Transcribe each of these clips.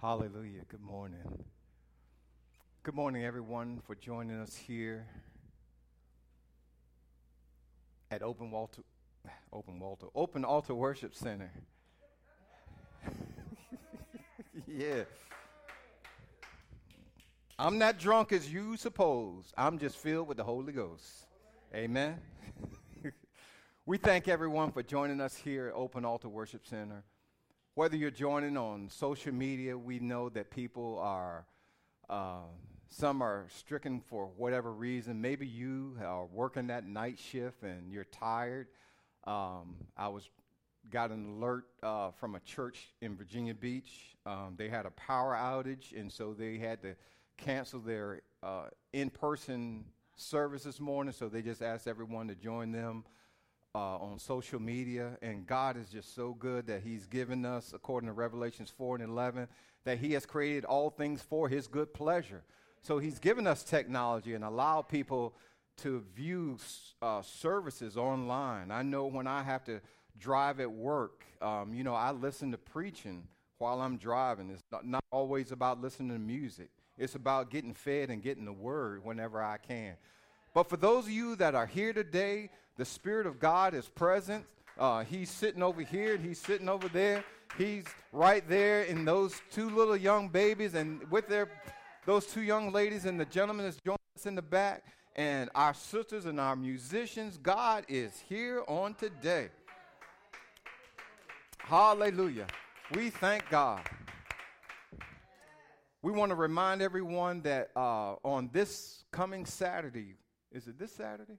Hallelujah. Good morning. Good morning, everyone, for joining us here at Open Walter, Open Walter, Open Altar Worship Center. yeah. I'm not drunk as you suppose. I'm just filled with the Holy Ghost. Amen. we thank everyone for joining us here at Open Altar Worship Center. Whether you're joining on social media, we know that people are, uh, some are stricken for whatever reason. Maybe you are working that night shift and you're tired. Um, I was got an alert uh, from a church in Virginia Beach. Um, they had a power outage, and so they had to cancel their uh, in-person service this morning. So they just asked everyone to join them uh, on social media. And God is just so good that He's given us, according to Revelations 4 and 11, that He has created all things for His good pleasure. So He's given us technology and allowed people to view uh, services online. I know when I have to drive at work, um, you know, I listen to preaching while I'm driving. It's not, not always about listening to music. It's about getting fed and getting the word whenever I can. But for those of you that are here today, the Spirit of God is present. Uh, he's sitting over here, he's sitting over there, he's right there in those two little young babies, and with their those two young ladies and the gentleman that's joining us in the back, and our sisters and our musicians. God is here on today. Hallelujah. We thank God. We want to remind everyone that uh, on this coming Saturday, is it this Saturday?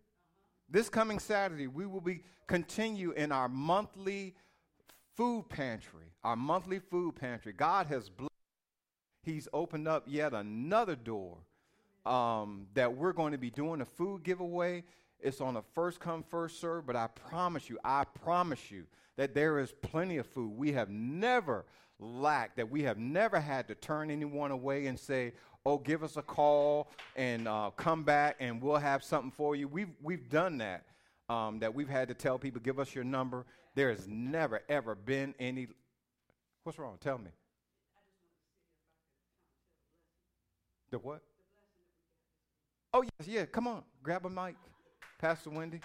This coming Saturday, we will be continue in our monthly food pantry. Our monthly food pantry. God has blessed. He's opened up yet another door um, that we're going to be doing a food giveaway. It's on a first come, first serve, but I promise you, I promise you that there is plenty of food. We have never lacked, that we have never had to turn anyone away and say, oh, give us a call and uh, come back and we'll have something for you. We've, we've done that, um, that we've had to tell people, give us your number. There has never, ever been any. What's wrong? Tell me. The what? Oh, yes, yeah. Come on. Grab a mic. Pastor Wendy.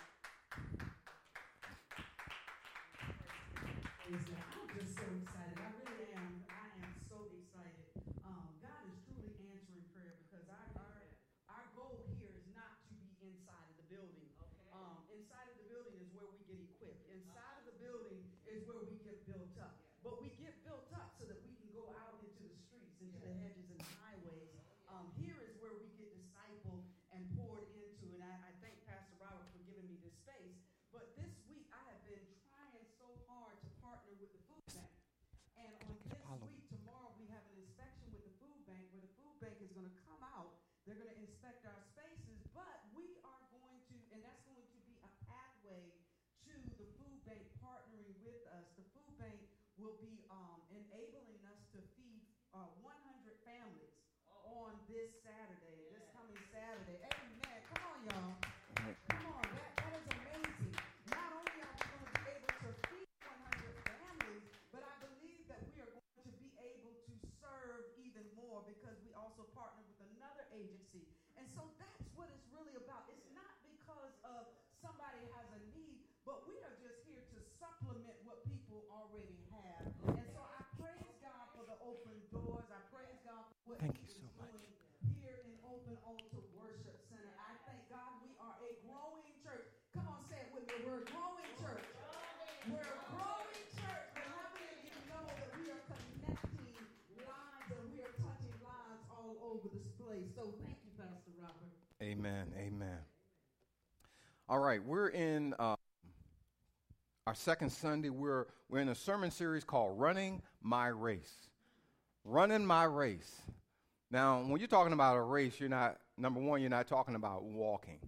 I'm just so excited. I really am. I am so excited. Um, God is truly answering prayer because our, our our goal here is not to be inside of the building. Okay. Um, inside of the building is where we get equipped. Inside of the building is where we get built up. But we get built up so that we can go out into the streets, into the hedges and highways. Um, here is where we get discipled and poured into. And I, I thank Pastor Robert for giving me this space. But this week, I have been trying so hard to partner with the food bank. And on this week, tomorrow, we have an inspection with the food bank where the food bank is going to come out. They're going to inspect our spaces, but we are going to, and that's going to be a pathway to the food bank partnering with us. The food bank will be um, enabling us to feed uh, 100 families on this Saturday, this coming Saturday. Amen. Come on, y'all. Come on. That, that is amazing. Not only are we going to be able to feed 100 families, but I believe that we are going to be able to serve even more because we also partner with another agency. And so that's what it's really about. It's not because of somebody has a need, but we are just here to supplement what people already have. And so I praise God for the open doors. I praise God for what Thank you So thank you, Pastor Robert. Amen. Amen. All right, we're in uh, our second Sunday. We're we're in a sermon series called "Running My Race." Running my race. Now, when you're talking about a race, you're not number one. You're not talking about walking.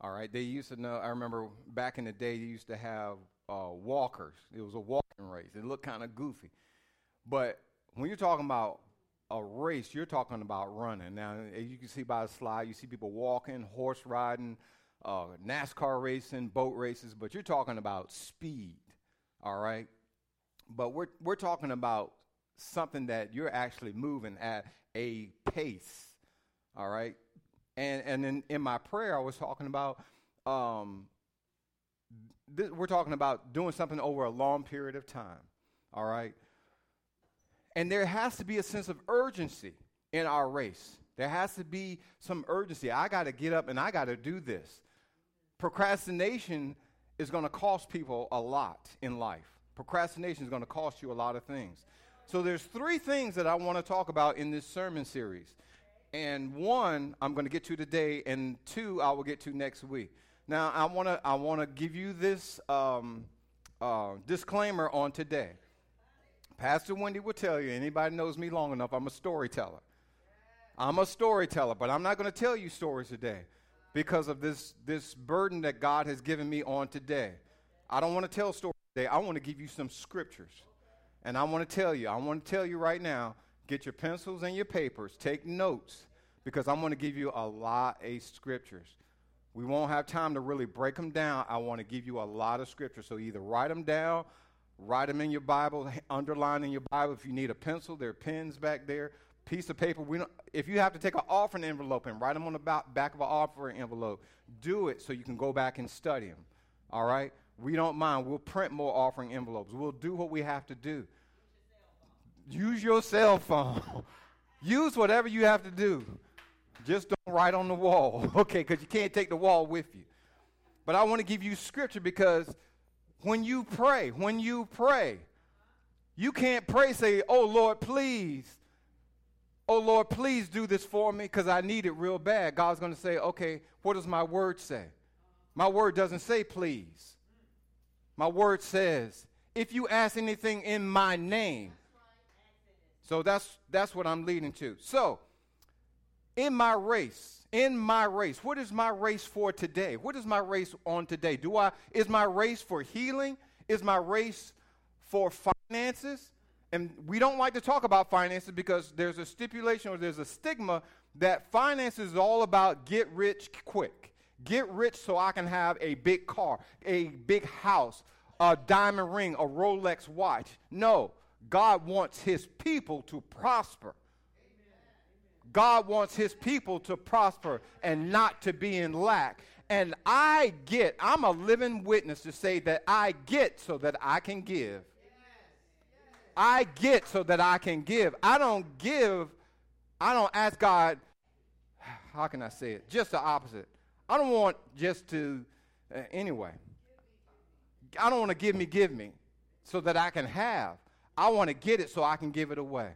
All right. They used to know. I remember back in the day, they used to have uh, walkers. It was a walking race. It looked kind of goofy, but when you're talking about a race, you're talking about running. Now, as you can see by the slide, you see people walking, horse riding, uh, NASCAR racing, boat races, but you're talking about speed, all right? But we're, we're talking about something that you're actually moving at a pace. All right. And, and in, in my prayer, I was talking about, um, th- we're talking about doing something over a long period of time. All right. And there has to be a sense of urgency in our race. There has to be some urgency. I got to get up and I got to do this. Procrastination is going to cost people a lot in life. Procrastination is going to cost you a lot of things. So there's three things that I want to talk about in this sermon series. And one I'm going to get to today, and two I will get to next week. Now I want to I want to give you this um, uh, disclaimer on today. Pastor Wendy will tell you. Anybody knows me long enough, I'm a storyteller. I'm a storyteller, but I'm not going to tell you stories today because of this this burden that God has given me on today. I don't want to tell stories today. I want to give you some scriptures. And I want to tell you, I want to tell you right now, get your pencils and your papers, take notes, because I'm going to give you a lot of scriptures. We won't have time to really break them down. I want to give you a lot of scriptures. So either write them down, write them in your Bible, underline in your Bible. If you need a pencil, there are pens back there. Piece of paper. We don't, if you have to take an offering envelope and write them on the back of an offering envelope, do it so you can go back and study them. All right? We don't mind. We'll print more offering envelopes. We'll do what we have to do. Use your cell phone. Use whatever you have to do. Just don't write on the wall, okay? Because you can't take the wall with you. But I want to give you scripture because when you pray, when you pray, you can't pray, say, Oh Lord, please. Oh Lord, please do this for me because I need it real bad. God's going to say, Okay, what does my word say? My word doesn't say please. My word says, if you ask anything in my name. So that's that's what I'm leading to. So, in my race, in my race, what is my race for today? What is my race on today? Do I is my race for healing? Is my race for finances? And we don't like to talk about finances because there's a stipulation or there's a stigma that finances is all about get rich quick. Get rich so I can have a big car, a big house, a diamond ring, a Rolex watch. No, God wants his people to prosper. God wants his people to prosper and not to be in lack. And I get, I'm a living witness to say that I get so that I can give. I get so that I can give. I don't give, I don't ask God, how can I say it? Just the opposite. I don't want just to, uh, anyway. I don't want to give me, give me, so that I can have. I want to get it so I can give it away.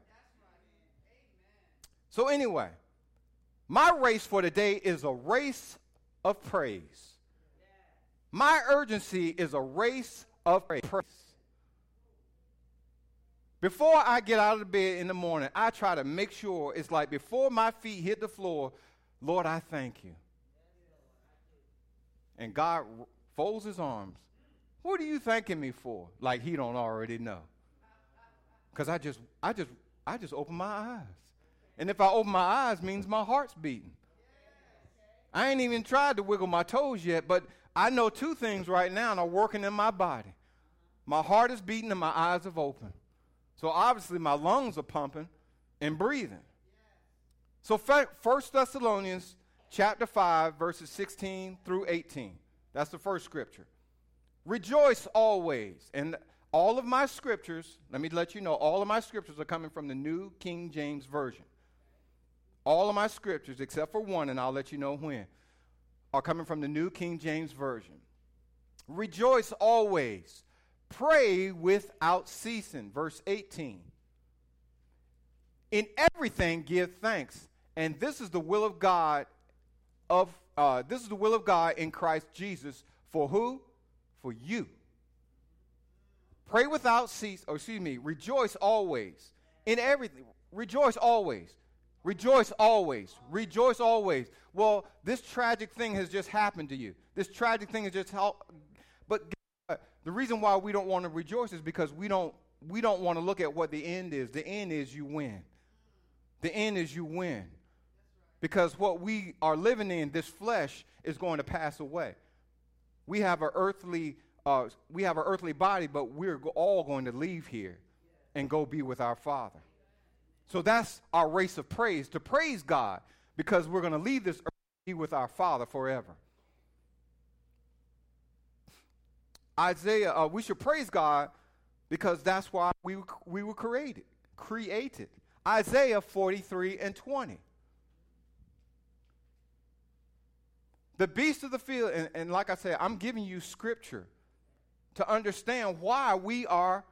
So, anyway, my race for today is a race of praise. My urgency is a race of praise. Before I get out of bed in the morning, I try to make sure it's like before my feet hit the floor, Lord, I thank you and God folds his arms. What are you thanking me for? Like he don't already know. Because I just, I just, I just open my eyes. And if I open my eyes, means my heart's beating. I ain't even tried to wiggle my toes yet, but I know two things right now and are working in my body. My heart is beating and my eyes have opened. So obviously my lungs are pumping and breathing. So First Thessalonians chapter 5, verses 16 through 18. That's the first scripture. Rejoice always. And all of my scriptures, let me let you know, all of my scriptures are coming from the New King James Version. All of my scriptures, except for one, and I'll let you know when, are coming from the New King James Version. Rejoice always. Pray without ceasing. Verse 18. In everything give thanks. And this is the will of God of uh, this is the will of God in Christ Jesus for who? For you. Pray without cease, or excuse me, rejoice always. In everything. Rejoice always. Rejoice always. Rejoice always. Well, this tragic thing has just happened to you. This tragic thing has just helped. But the reason why we don't want to rejoice is because we don't we don't want to look at what the end is. The end is you win. The end is you win because what we are living in, this flesh, is going to pass away. We have an earthly, uh, we have an earthly body, but we're all going to leave here, and go be with our Father. So that's our race of praise to praise God because we're going to leave this earth with our Father forever. Isaiah, uh, we should praise God because that's why we, we were created. Created. Isaiah 43 and 20. The beast of the field, and, and like I said, I'm giving you scripture to understand why we are,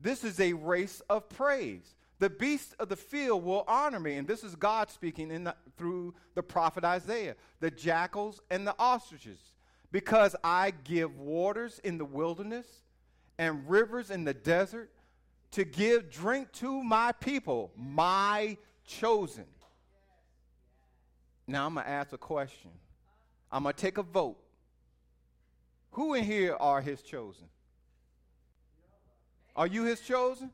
this is a race of praise. The beasts of the field will honor me. And this is God speaking in the, through the prophet Isaiah. The jackals and the ostriches. Because I give waters in the wilderness and rivers in the desert to give drink to my people, my chosen. Now I'm going to ask a question. I'm going to take a vote. Who in here are his chosen? Are you his chosen?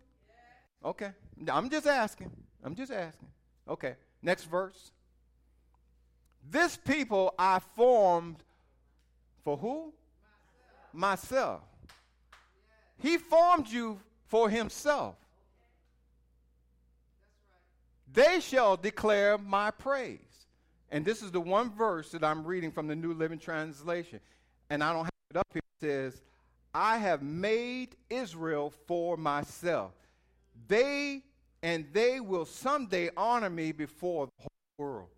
Okay. I'm just asking. I'm just asking. Okay. Next verse. This people I formed for who? Myself. Myself. He formed you for himself. They shall declare my praise. And this is the one verse that I'm reading from the New Living Translation. And I don't have it up here. It says, I have made Israel for myself. They and they will someday honor me before the whole world.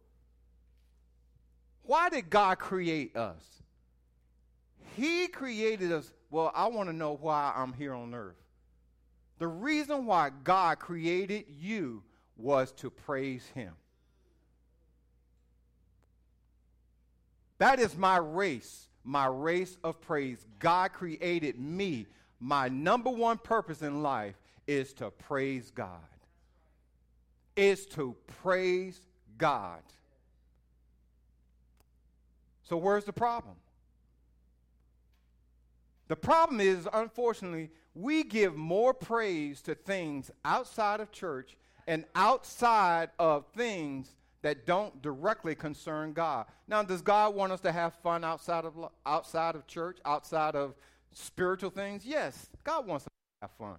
Why did God create us? He created us. Well, I want to know why I'm here on earth. The reason why God created you was to praise Him. That is my race, my race of praise. God created me. My number one purpose in life is to praise God is to praise God. So, where's the problem? The problem is, unfortunately, we give more praise to things outside of church and outside of things that don't directly concern God. Now, does God want us to have fun outside of outside of church, outside of spiritual things? Yes, God wants us to have fun.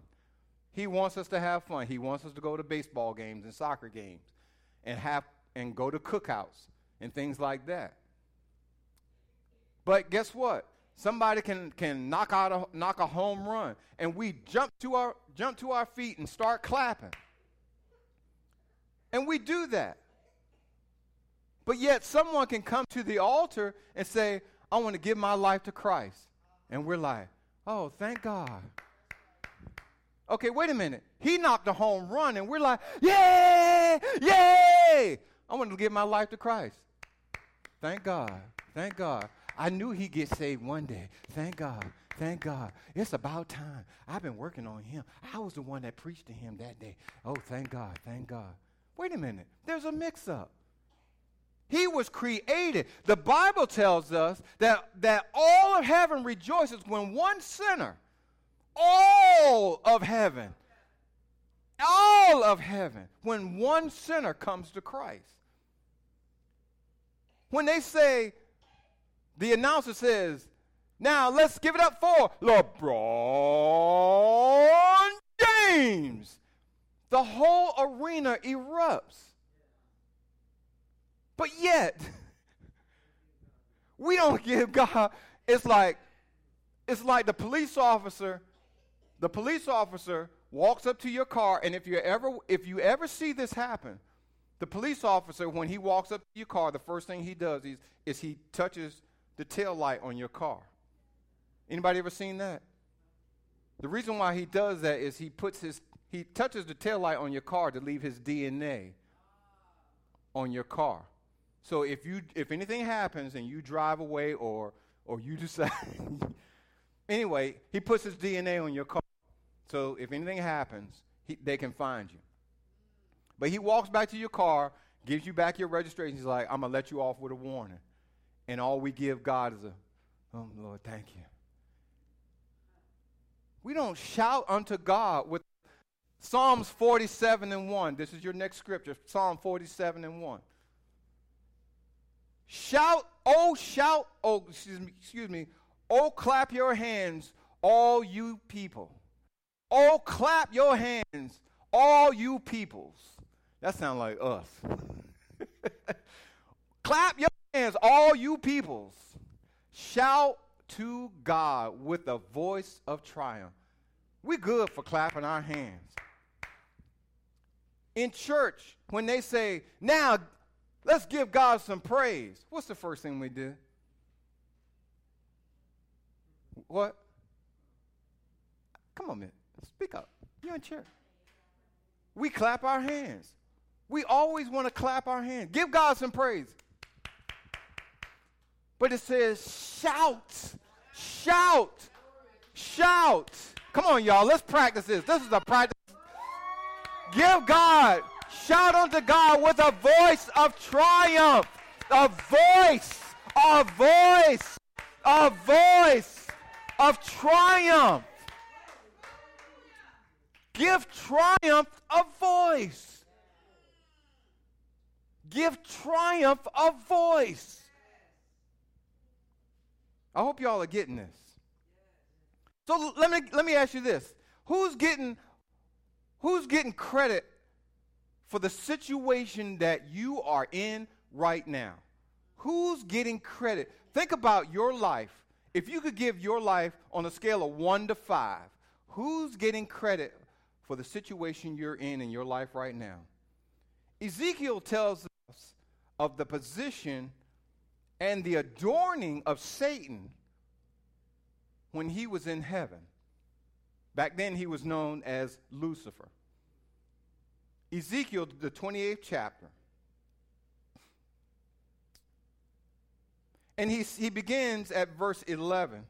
He wants us to have fun. He wants us to go to baseball games and soccer games and have and go to cookouts and things like that. But guess what? Somebody can, can knock out a, knock a home run and we jump to our jump to our feet and start clapping. And we do that. But yet someone can come to the altar and say, I want to give my life to Christ. And we're like, oh, thank God. Okay, wait a minute. He knocked a home run, and we're like, yay, yay! I want to give my life to Christ. Thank God. Thank God. I knew he'd get saved one day. Thank God. Thank God. It's about time. I've been working on him. I was the one that preached to him that day. Oh, thank God. Thank God. Wait a minute. There's a mix up. He was created. The Bible tells us that, that all of heaven rejoices when one sinner all of heaven, all of heaven, when one sinner comes to Christ. When they say, the announcer says, now let's give it up for LeBron James. The whole arena erupts. But yet, we don't give God, it's like, it's like the police officer the police officer walks up to your car, and if you ever if you ever see this happen, the police officer, when he walks up to your car, the first thing he does is, is he touches the tail light on your car. Anybody ever seen that? The reason why he does that is he puts his he touches the tail light on your car to leave his DNA on your car. So if you if anything happens and you drive away or or you decide anyway, he puts his DNA on your car. So if anything happens, he, they can find you. But he walks back to your car, gives you back your registration. He's like, I'm going to let you off with a warning. And all we give God is a, oh, Lord, thank you. We don't shout unto God with Psalms 47 and 1. This is your next scripture, Psalm 47 and 1. Shout, oh, shout, oh, excuse me, excuse me, oh, clap your hands, all you people. Oh, clap your hands, all you peoples. That sounds like us. clap your hands, all you peoples. Shout to God with a voice of triumph. We're good for clapping our hands. In church, when they say, now let's give God some praise, what's the first thing we do? What? Come on, man. Speak up. You're in church. We clap our hands. We always want to clap our hands. Give God some praise. But it says, shout, shout, shout. Come on, y'all. Let's practice this. This is a practice. Give God, shout unto God with a voice of triumph. A voice, a voice, a voice of triumph. Give triumph a voice. Give triumph a voice. I hope y'all are getting this. So let me let me ask you this. Who's getting who's getting credit for the situation that you are in right now? Who's getting credit? Think about your life. If you could give your life on a scale of 1 to 5, who's getting credit for the situation you're in in your life right now? Ezekiel tells us of the position and the adorning of Satan when he was in heaven. Back then, he was known as Lucifer. Ezekiel, the 28th chapter. And he, he begins at verse 11,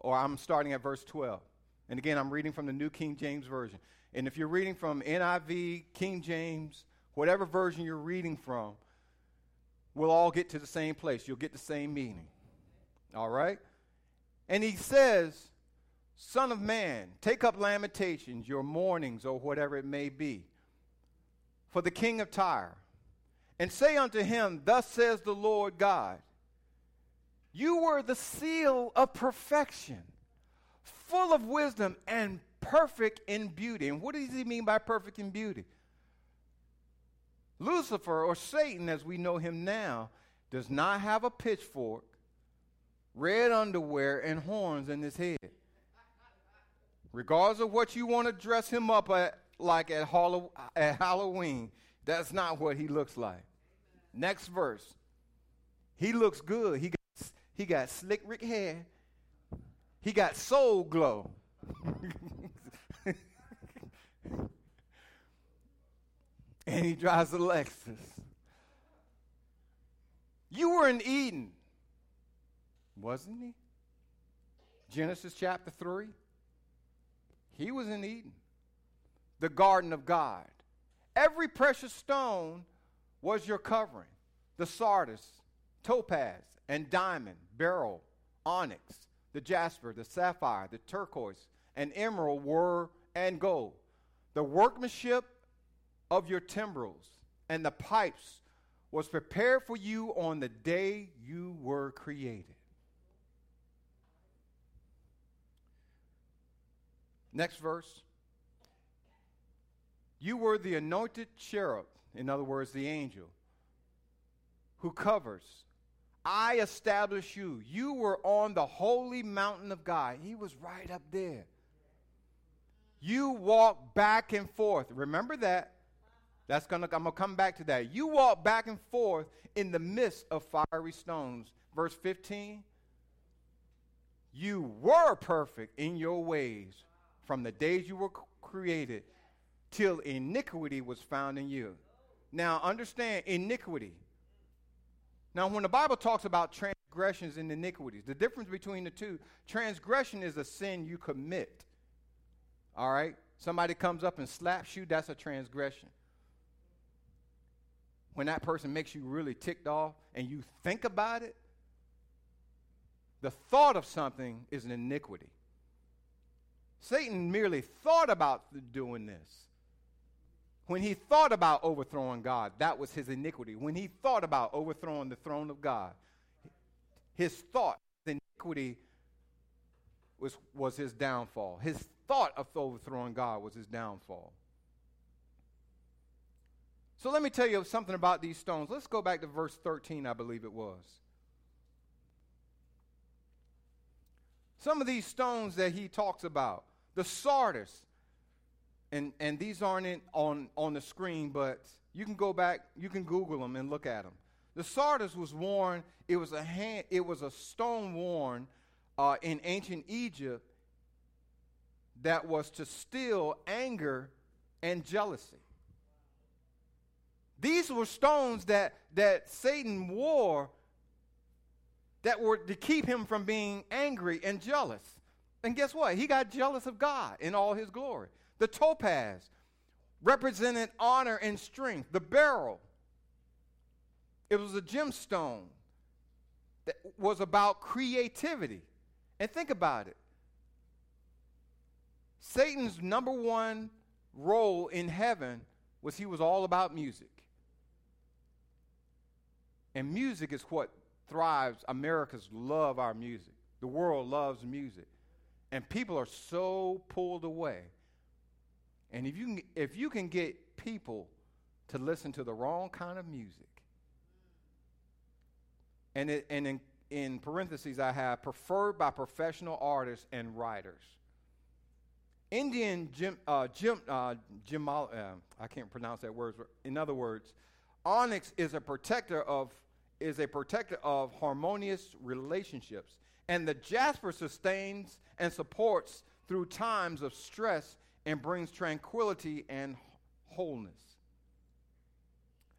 or I'm starting at verse 12. And again, I'm reading from the New King James Version. And if you're reading from NIV, King James, whatever version you're reading from, we'll all get to the same place. You'll get the same meaning. All right? And he says, Son of man, take up lamentations, your mournings, or whatever it may be, for the king of Tyre, and say unto him, Thus says the Lord God, You were the seal of perfection, full of wisdom and perfect in beauty. And what does he mean by perfect in beauty? Lucifer, or Satan as we know him now, does not have a pitchfork, red underwear, and horns in his head. Regardless of what you want to dress him up at, like at, at Halloween, that's not what he looks like. Next verse. He looks good. He got, he got slick Rick hair. He got Soul Glo. and he drives a Lexus. You were in Eden, wasn't he? Genesis chapter 3. He was in Eden, the garden of God. Every precious stone was your covering the sardius, topaz, and diamond, beryl, onyx, the jasper, the sapphire, the turquoise, and emerald were and gold. The workmanship of your timbrels and the pipes was prepared for you on the day you were created. Next verse. You were the anointed cherub, in other words, the angel, who covers. I established you. You were on the holy mountain of God. He was right up there. You walk back and forth. Remember that. That's gonna I'm gonna come back to that. You walk back and forth in the midst of fiery stones. Verse 15. You were perfect in your ways from the days you were created till iniquity was found in you. Now understand iniquity. Now, when the Bible talks about transgressions and iniquities, the difference between the two, transgression is a sin you commit. All right? Somebody comes up and slaps you, that's a transgression. When that person makes you really ticked off and you think about it, the thought of something is an iniquity. Satan merely thought about doing this. When he thought about overthrowing God, that was his iniquity. When he thought about overthrowing the throne of God, his thought, iniquity was, was his downfall. His thought of overthrowing God was his downfall. So let me tell you something about these stones. Let's go back to verse 13, I believe it was. Some of these stones that he talks about, the sardius, and, and these aren't on, on the screen, but you can go back, you can Google them and look at them. The sardius was worn, it was a, hand, it was a stone worn uh, in ancient Egypt that was to still anger and jealousy. These were stones that, that Satan wore that were to keep him from being angry and jealous. And guess what? He got jealous of God in all his glory. The topaz represented honor and strength. The beryl, it was a gemstone that was about creativity. And think about it Satan's number one role in heaven was he was all about music. And music is what thrives. Americans love our music. The world loves music. And people are so pulled away. And if you can, if you can get people to listen to the wrong kind of music, and, it, and in, in parentheses, I have preferred by professional artists and writers. Indian Jim, uh, Jim, uh, Jim uh, I can't pronounce that word. In other words, onyx is a protector of is a protector of harmonious relationships, and the jasper sustains and supports through times of stress and brings tranquility and wholeness.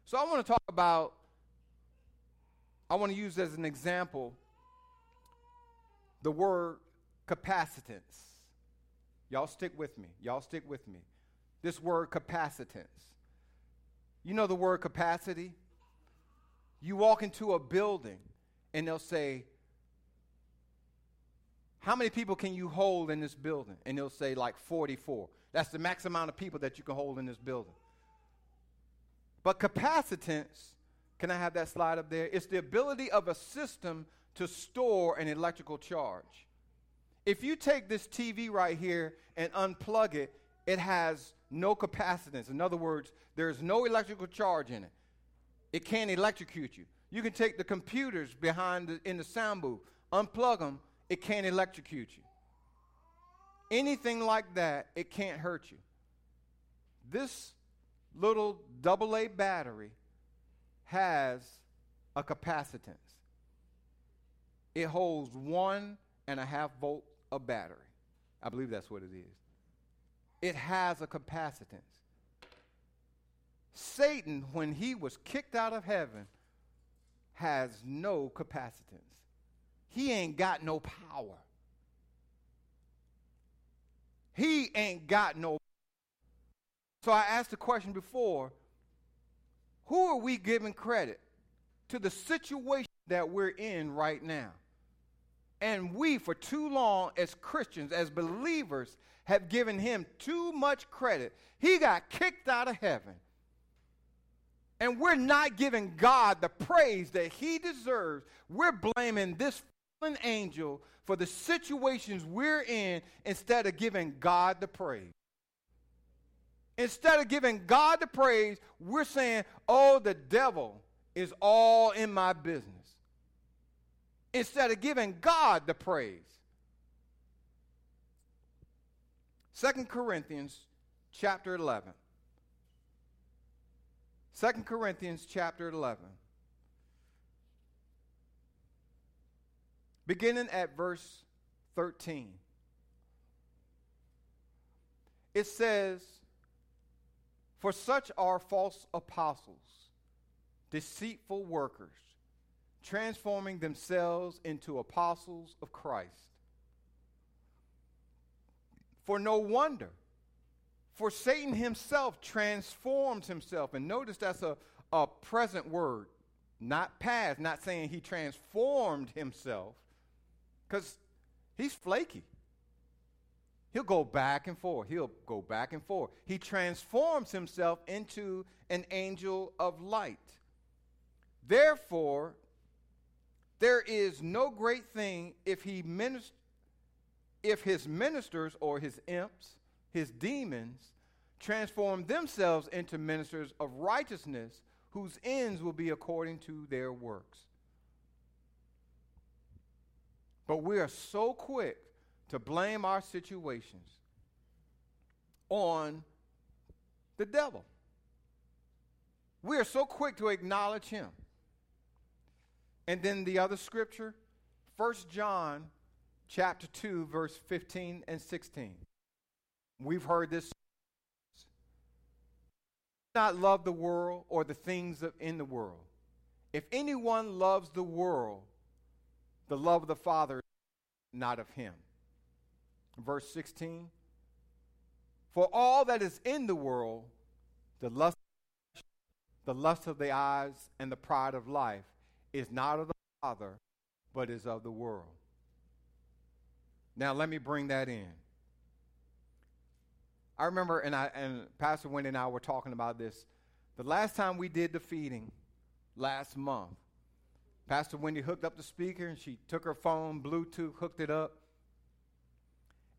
So I want to talk about I want to use as an example the word capacitance. Y'all stick with me. Y'all stick with me. This word capacitance. You know the word capacity? You walk into a building and they'll say, How many people can you hold in this building? And they'll say, like 44. That's the max amount of people that you can hold in this building. But capacitance can I have that slide up there? It's the ability of a system to store an electrical charge. If you take this TV right here and unplug it, it has no capacitance. In other words, there's no electrical charge in it. It can't electrocute you. You can take the computers behind the, in the sound booth, unplug them, it can't electrocute you. Anything like that, it can't hurt you. This little AA battery has a capacitance. It holds one and a half volt of battery. I believe that's what it is. It has a capacitance. Satan, when he was kicked out of heaven, has no capacitance. He ain't got no power. He ain't got no. So I asked the question before who are we giving credit to the situation that we're in right now? And we, for too long, as Christians, as believers, have given him too much credit. He got kicked out of heaven. And we're not giving God the praise that he deserves. We're blaming this fallen angel for the situations we're in instead of giving God the praise. Instead of giving God the praise, we're saying, oh, the devil is all in my business. Instead of giving God the praise. Second Corinthians chapter 11. 2 Corinthians chapter 11. Beginning at verse 13. It says, for such are false apostles, deceitful workers, transforming themselves into apostles of Christ. For no wonder, for Satan himself transforms himself. And notice that's a, a present word, not past, not saying he transformed himself, because he's flaky. He'll go back and forth. He'll go back and forth. He transforms himself into an angel of light. Therefore, there is no great thing if he ministers if his ministers or his imps, his demons, transform themselves into ministers of righteousness, whose ends will be according to their works. But we are so quick to blame our situations on the devil. We are so quick to acknowledge him. And then the other scripture, 1 John chapter 2 verse 15 and 16. We've heard this not love the world or the things in the world. If anyone loves the world, the love of the Father not of him. Verse 16 For all that is in the world, the lust, the lust of the eyes, and the pride of life, is not of the Father, but is of the world. Now, let me bring that in. I remember, and, I, and Pastor Wendy and I were talking about this. The last time we did the feeding, last month, Pastor Wendy hooked up the speaker and she took her phone, Bluetooth, hooked it up.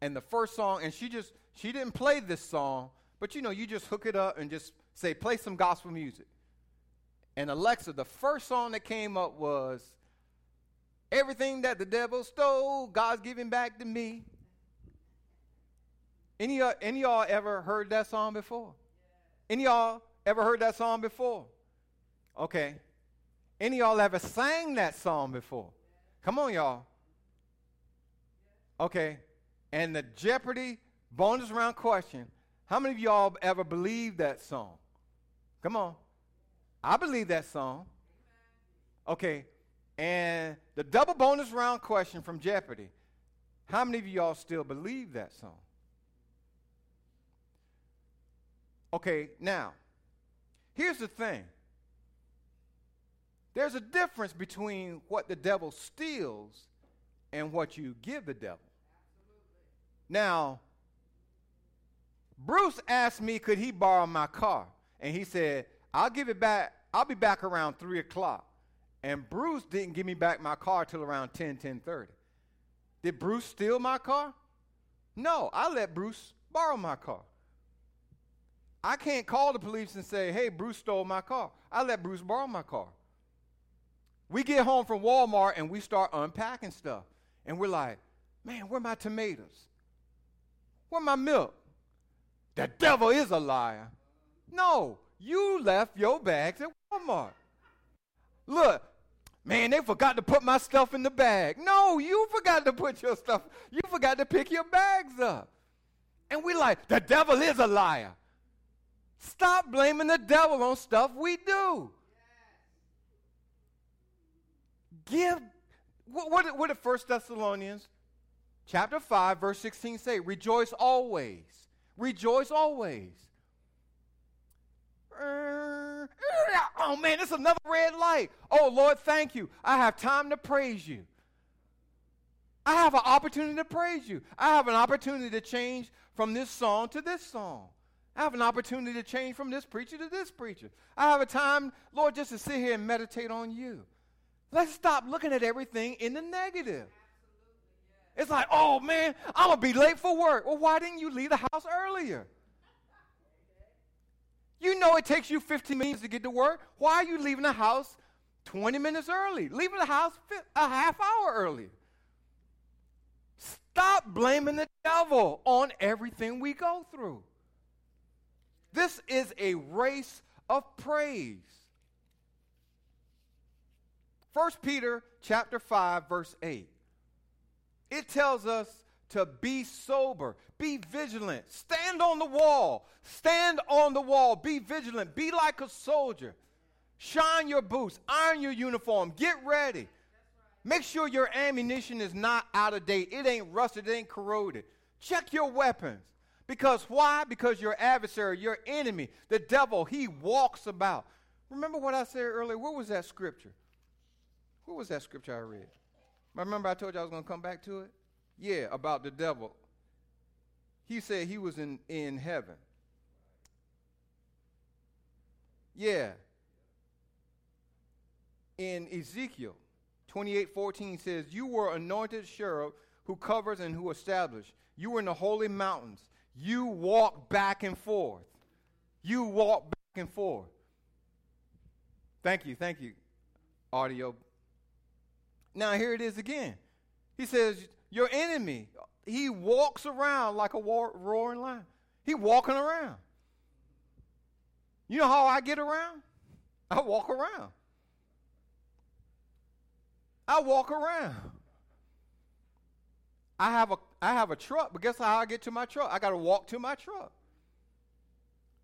And the first song, and she just, she didn't play this song, but you know, you just hook it up and just say, play some gospel music. And Alexa, the first song that came up was Everything that the devil stole, God's giving back to me. Any, uh, any y'all ever heard that song before? Any y'all ever heard that song before? Okay. Any y'all ever sang that song before? Come on, y'all. Okay. And the Jeopardy bonus round question How many of y'all ever believed that song? Come on. I believe that song. Okay. And the double bonus round question from Jeopardy How many of y'all still believe that song? Okay, now, here's the thing there's a difference between what the devil steals and what you give the devil. Now, Bruce asked me, could he borrow my car? And he said, I'll give it back. I'll be back around 3 o'clock. And Bruce didn't give me back my car till around 10, 10 30. Did Bruce steal my car? No, I let Bruce borrow my car. I can't call the police and say, hey, Bruce stole my car. I let Bruce borrow my car. We get home from Walmart and we start unpacking stuff. And we're like, man, where my tomatoes? Where my milk? The devil is a liar. No, you left your bags at Walmart. Look, man, they forgot to put my stuff in the bag. No, you forgot to put your stuff, you forgot to pick your bags up. And we're like, the devil is a liar. Stop blaming the devil on stuff we do. Give, what, what, what did 1 Thessalonians chapter 5, verse 16 say? Rejoice always. Rejoice always. Uh, oh man, it's another red light. Oh Lord, thank you. I have time to praise you. I have an opportunity to praise you. I have an opportunity to change from this song to this song. I have an opportunity to change from this preacher to this preacher. I have a time, Lord, just to sit here and meditate on you. Let's stop looking at everything in the negative. It's like, oh man, I'm to be late for work. Well, why didn't you leave the house earlier? You know it takes you 15 minutes to get to work. Why are you leaving the house 20 minutes early? Leaving the house a half hour early. Stop blaming the devil on everything we go through. This is a race of praise. 1 Peter chapter 5 verse 8. It tells us to be sober, be vigilant, stand on the wall, stand on the wall, be vigilant, be like a soldier. Shine your boots, iron your uniform, get ready. Make sure your ammunition is not out of date. It ain't rusted, it ain't corroded. Check your weapons. Because why? Because your adversary, your enemy, the devil, he walks about. Remember what I said earlier? Where was that scripture? Where was that scripture I read? Remember I told you I was going to come back to it? Yeah, about the devil. He said he was in, in heaven. Yeah. In Ezekiel 28 14 says, You were anointed cherub who covers and who establishes. You were in the holy mountains. You walk back and forth. You walk back and forth. Thank you, thank you, audio. Now, here it is again. He says, Your enemy, he walks around like a war- roaring lion. He walking around. You know how I get around? I walk around. I walk around. I have a I have a truck, but guess how I get to my truck? I got to walk to my truck.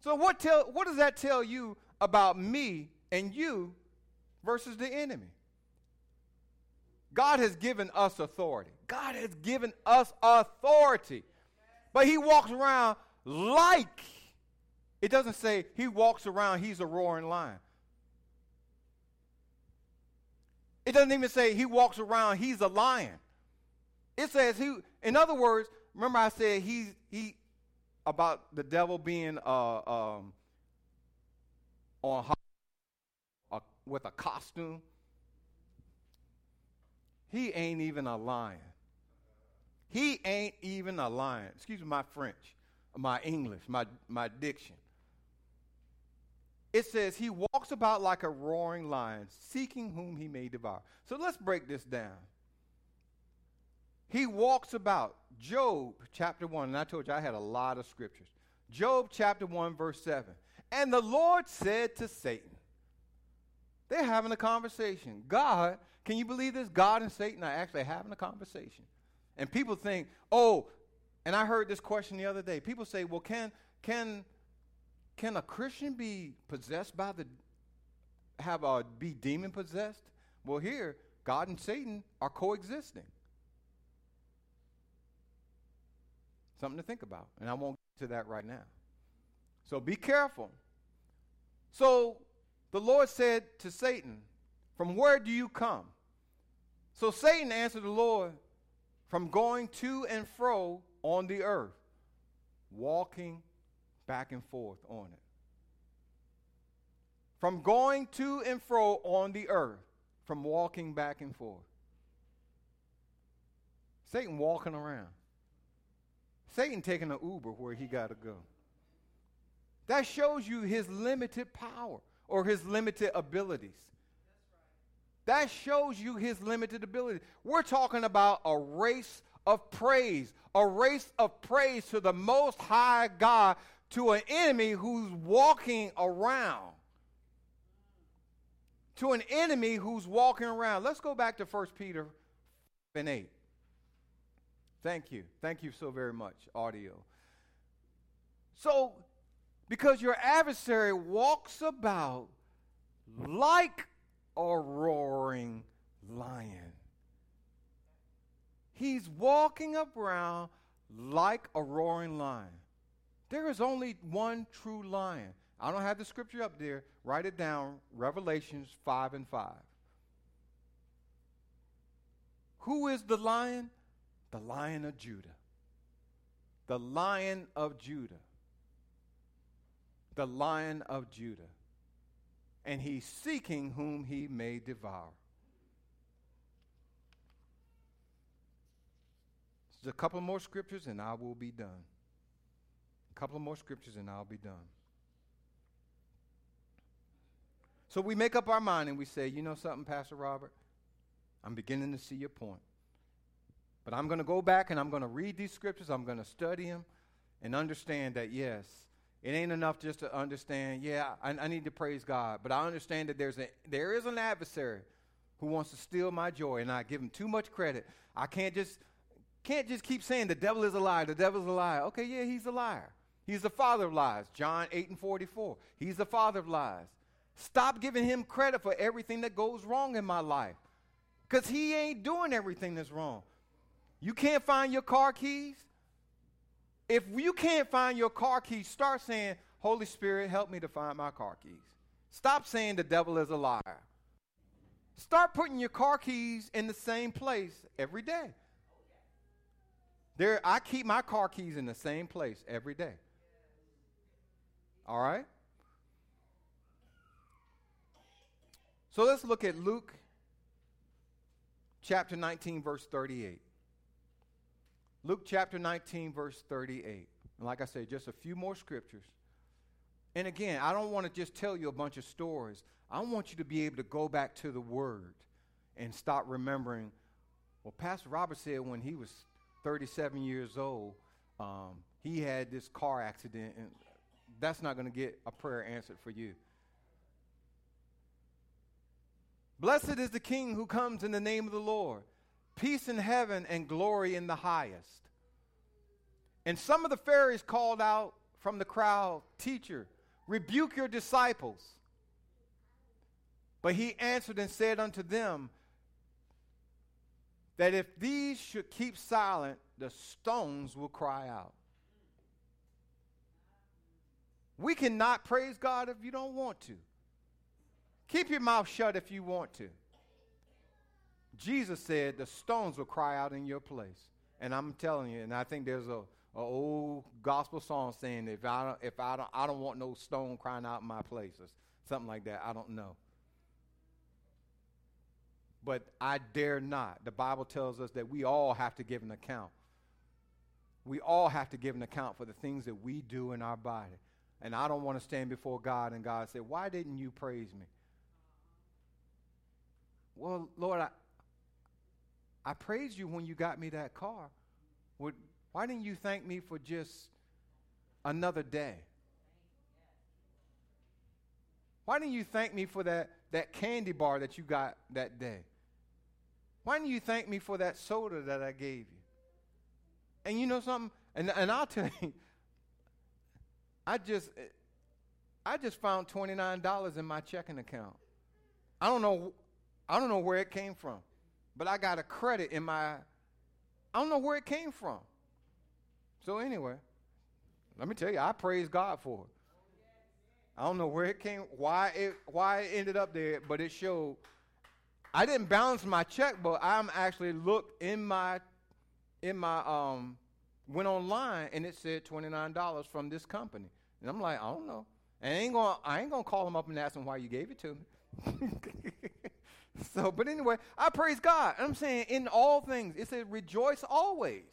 So what tell what does that tell you about me and you versus the enemy? God has given us authority. God has given us authority. But he walks around like it doesn't say he walks around he's a roaring lion. It doesn't even say he walks around he's a lion. It says he in other words, remember I said he's he about the devil being uh, um, on uh, with a costume. He ain't even a lion. He ain't even a lion. Excuse my French, my English, my, my diction. It says he walks about like a roaring lion, seeking whom he may devour. So let's break this down. He walks about. Job chapter 1, and I told you I had a lot of scriptures. Job chapter 1, verse 7. And the Lord said to Satan, they're having a conversation. God, can you believe this? God and Satan are actually having a conversation. And people think, oh, and I heard this question the other day. People say, well, can, can, can a Christian be possessed by the, have a, be demon possessed? Well, here, God and Satan are coexisting. Something to think about. And I won't get to that right now. So be careful. So the Lord said to Satan, From where do you come? So Satan answered the Lord, From going to and fro on the earth, walking back and forth on it. From going to and fro on the earth, from walking back and forth. Satan walking around. Satan taking an Uber where he got to go. That shows you his limited power or his limited abilities. That shows you his limited ability. We're talking about a race of praise, a race of praise to the Most High God, to an enemy who's walking around. To an enemy who's walking around. Let's go back to 1 Peter and 8. Thank you. Thank you so very much, audio. So, because your adversary walks about like a roaring lion. He's walking around like a roaring lion. There is only one true lion. I don't have the scripture up there. Write it down Revelations 5 and 5. Who is the lion? The lion of Judah. The lion of Judah the lion of Judah, and he's seeking whom he may devour. Just a couple more scriptures, and I will be done. A couple more scriptures, and I'll be done. So we make up our mind and we say, you know something, Pastor Robert? I'm beginning to see your point. But I'm going to go back and I'm going to read these scriptures, I'm going to study them, and understand that, yes, it ain't enough just to understand, yeah, I, I, need to praise God, but I understand that there's a, there is an adversary who wants to steal my joy, and I give him too much credit. I can't just can't just keep saying the devil is a liar, the devil is a liar. Okay, yeah, he's a liar. He's the father of lies. John 8 and 44. He's the father of lies. Stop giving him credit for everything that goes wrong in my life. Because he ain't doing everything that's wrong. You can't find your car keys? If you can't find your car keys, start saying, Holy Spirit, help me to find my car keys. Stop saying the devil is a liar. Start putting your car keys in the same place every day. There, I keep my car keys in the same place every day. All right? So let's look at Luke chapter 19, verse 38. Luke chapter 19, verse 38. And like I said, just a few more scriptures. And again, I don't want to just tell you a bunch of stories. I want you to be able to go back to the Word and start remembering. Well, Pastor Robert said when he was 37 years old, um, he had this car accident, and that's not going to get a prayer answered for you. Blessed is the King who comes in the name of the Lord. Peace in heaven and glory in the highest. And some of the Pharisees called out from the crowd, Teacher, rebuke your disciples. But he answered and said unto them, That if these should keep silent, the stones will cry out. We cannot praise God if you don't want to. Keep your mouth shut if you want to. Jesus said the stones will cry out in your place. And I'm telling you, and I think there's a, a old gospel song saying if I don't, if I don't, I don't want no stone crying out in my place or something like that. I don't know. But I dare not. The Bible tells us that we all have to give an account. We all have to give an account for the things that we do in our body. And I don't want to stand before God and God say, Why didn't you praise me? Well, Lord, I, I praised you when you got me that car. Would, why didn't you thank me for just another day? Why didn't you thank me for that, that candy bar that you got that day? Why didn't you thank me for that soda that I gave you? And you know something? And, and I'll tell you, I just, I just found $29 in my checking account. I don't know, I don't know where it came from, but I got a credit in my, I don't know where it came from. So anyway, let me tell you, I praise God for it. I don't know where it came, why it, why it ended up there, but it showed. I didn't balance my checkbook. I'm actually looked in my, in my, um, went online and it said twenty nine dollars from this company, and I'm like, I don't know, I ain't gonna, I ain't gonna call them up and ask them why you gave it to me. so, but anyway, I praise God. I'm saying in all things, it says rejoice always.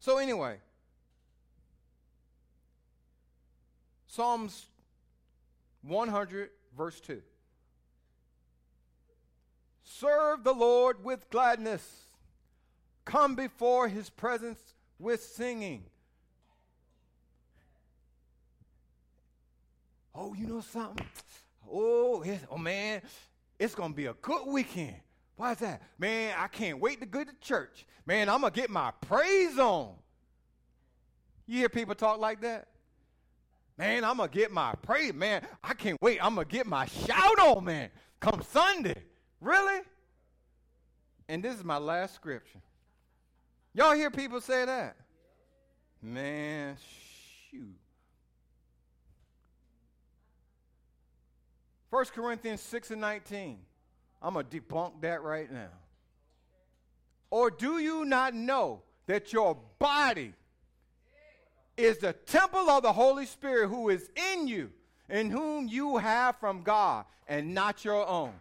So anyway, Psalms 100, verse 2. Serve the Lord with gladness. Come before his presence with singing. Oh, you know something? Oh, oh man, it's to be a good weekend. Why is that? Man, I can't wait to go to church. Man, I'm to get my praise on. You hear people talk like that? Man, I'm to get my praise. Man, I can't wait. I'm to get my shout on, man. Come Sunday. Really? And this is my last scripture. Y'all hear people say that? Man, shoot. 1 Corinthians 6 and 19. I'm going to debunk that right now. Or do you not know that your body is the temple of the Holy Spirit who is in you, and whom you have from God, and not your own?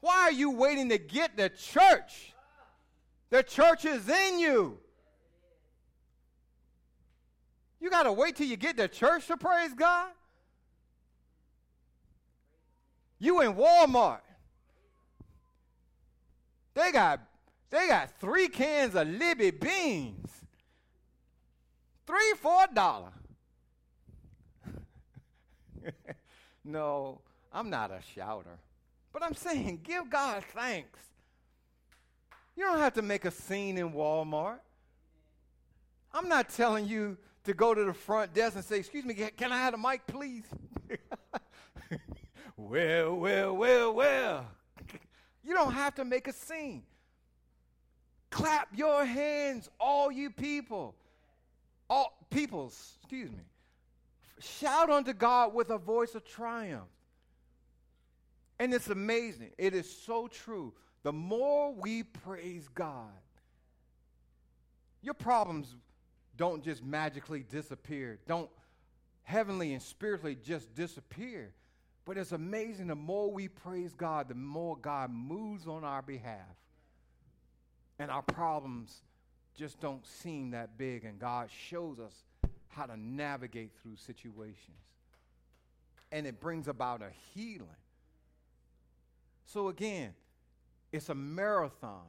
Why are you waiting to get the church? The church is in you. You got to wait till you get the church to praise God? You in Walmart. They got they got three cans of Libby beans. Three for a dollar. no, I'm not a shouter. But I'm saying give God thanks. You don't have to make a scene in Walmart. I'm not telling you to go to the front desk and say, Excuse me, can I have a mic, please? well, well, well, well. You don't have to make a scene. Clap your hands, all you people. All peoples, excuse me. Shout unto God with a voice of triumph. And it's amazing. It is so true. The more we praise God, your problems don't just magically disappear. Don't heavenly and spiritually just disappear. But it's amazing the more we praise God, the more God moves on our behalf. And our problems just don't seem that big, and God shows us how to navigate through situations. And it brings about a healing. So, again, it's a marathon.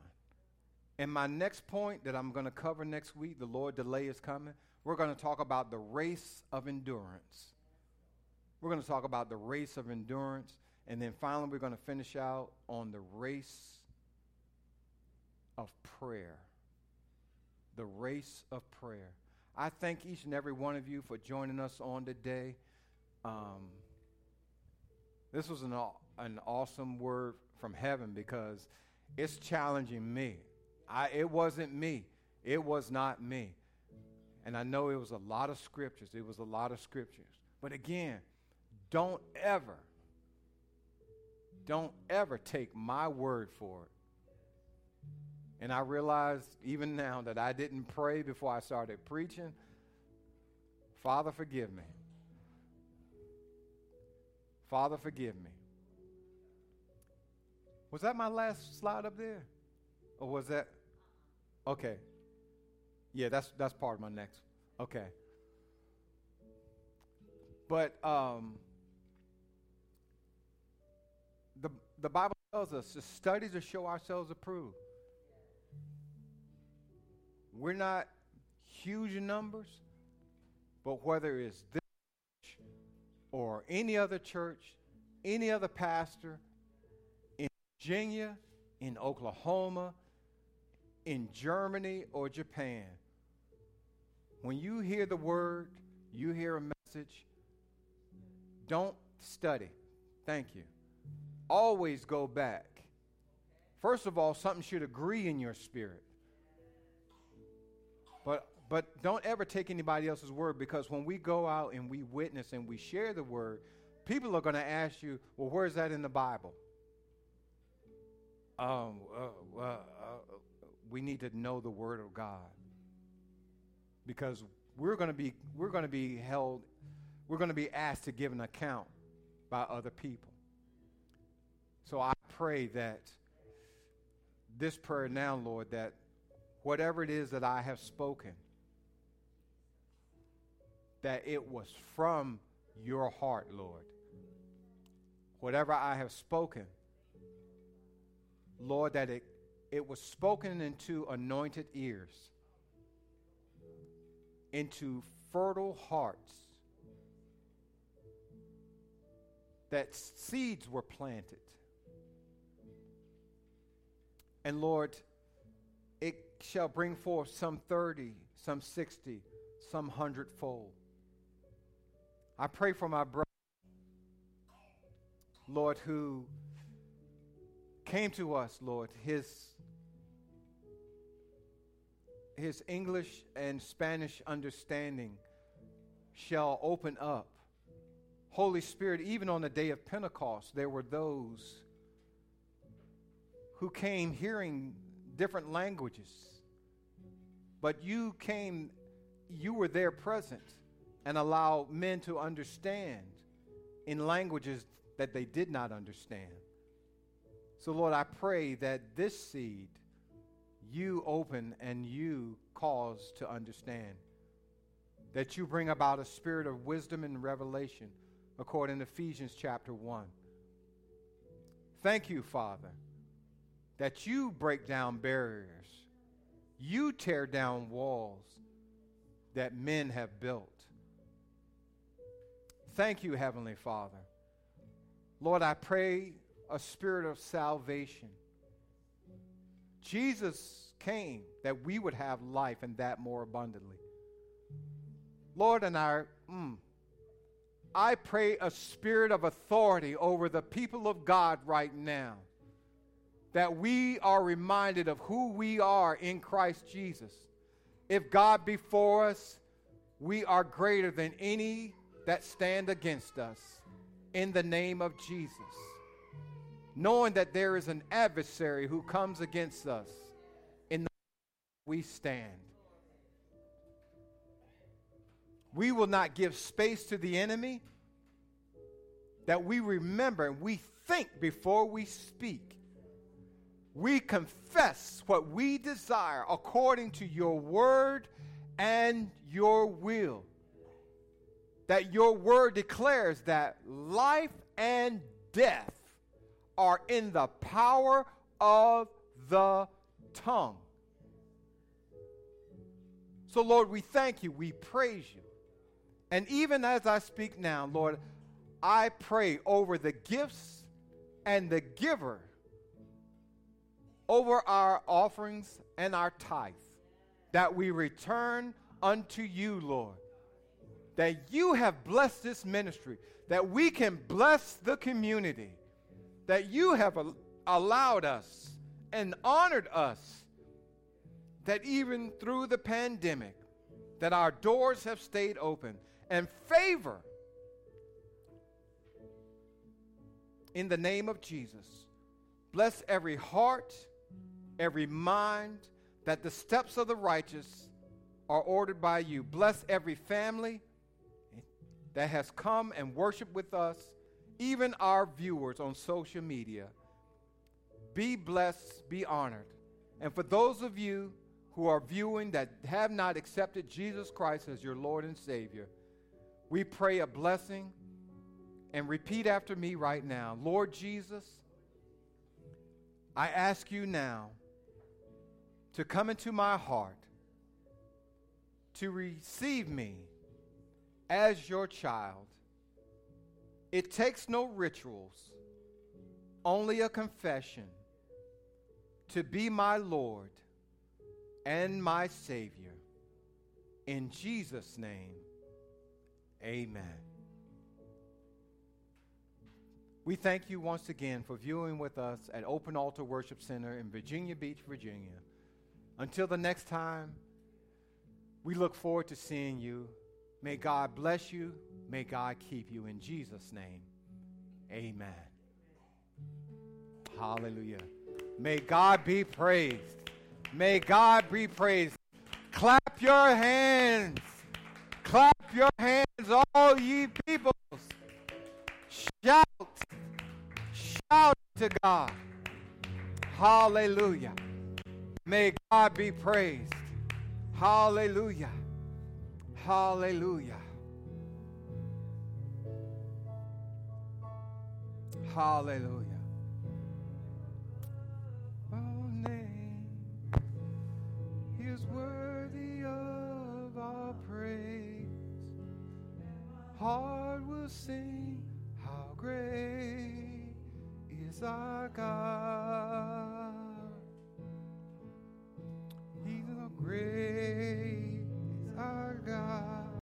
And my next point that I'm going to cover next week, the Lord delay is coming. We're going to talk about the race of endurance. We're going to talk about the race of endurance. And then finally, we're going to finish out on the race of prayer. The race of prayer. I thank each and every one of you for joining us on today. Um, this was an, an awesome word from heaven because it's challenging me. I, it wasn't me. It was not me. And I know it was a lot of scriptures. It was a lot of scriptures. But again, don't ever, don't ever take my word for it. And I realized even now that I didn't pray before I started preaching. Father, forgive me. Father, forgive me. Was that my last slide up there? Or was that Okay. Yeah, that's that's part of my next. Okay. But um the Bible tells us to study to show ourselves approved. We're not huge in numbers, but whether it's this church or any other church, any other pastor in Virginia, in Oklahoma, in Germany or Japan, when you hear the word, you hear a message, don't study. Thank you. Always go back. First of all, something should agree in your spirit. But but don't ever take anybody else's word because when we go out and we witness and we share the word, people are going to ask you, "Well, where's that in the Bible?" Um, uh, uh, uh, we need to know the Word of God because we're going to be we're going to be held we're going to be asked to give an account by other people. So I pray that this prayer now, Lord, that whatever it is that I have spoken, that it was from your heart, Lord. Whatever I have spoken, Lord, that it it was spoken into anointed ears, into fertile hearts, that seeds were planted. And Lord, it shall bring forth some 30, some 60, some hundredfold. I pray for my brother, Lord, who came to us, Lord, his his English and Spanish understanding shall open up. Holy Spirit, even on the day of Pentecost, there were those who came hearing different languages. But you came, you were there present and allowed men to understand in languages that they did not understand. So, Lord, I pray that this seed you open and you cause to understand. That you bring about a spirit of wisdom and revelation, according to Ephesians chapter 1. Thank you, Father, that you break down barriers, you tear down walls that men have built. Thank you, Heavenly Father. Lord, I pray a spirit of salvation. Jesus came that we would have life and that more abundantly. Lord, and I, mm, I pray a spirit of authority over the people of God right now. That we are reminded of who we are in Christ Jesus. If God be for us, we are greater than any that stand against us. In the name of Jesus. Knowing that there is an adversary who comes against us in the we stand. We will not give space to the enemy. That we remember and we think before we speak. We confess what we desire according to your word and your will. That your word declares that life and death are in the power of the tongue. So, Lord, we thank you. We praise you. And even as I speak now, Lord, I pray over the gifts and the giver, over our offerings and our tithe, that we return unto you, Lord. That you have blessed this ministry, that we can bless the community, that you have al- allowed us and honored us, that even through the pandemic, that our doors have stayed open and favor in the name of Jesus. Bless every heart, every mind, that the steps of the righteous are ordered by you. Bless every family that has come and worshiped with us, even our viewers on social media. Be blessed, be honored. And for those of you who are viewing that have not accepted Jesus Christ as your Lord and Savior, we pray a blessing and repeat after me right now Lord Jesus, I ask you now to come into my heart, to receive me as your child. It takes no rituals, only a confession to be my Lord and my Savior. In Jesus' name. Amen. We thank you once again for viewing with us at Open Altar Worship Center in Virginia Beach, Virginia. Until the next time, we look forward to seeing you. May God bless you. May God keep you in Jesus' name. Amen. Hallelujah. May God be praised. May God be praised. Clap your hands. Clap your hands, all ye peoples. Shout. Shout to God. Hallelujah. May God be praised. Hallelujah. Hallelujah. Hallelujah. Oh, name is worthy of our praise. Heart will sing how great is our God. Praise our God.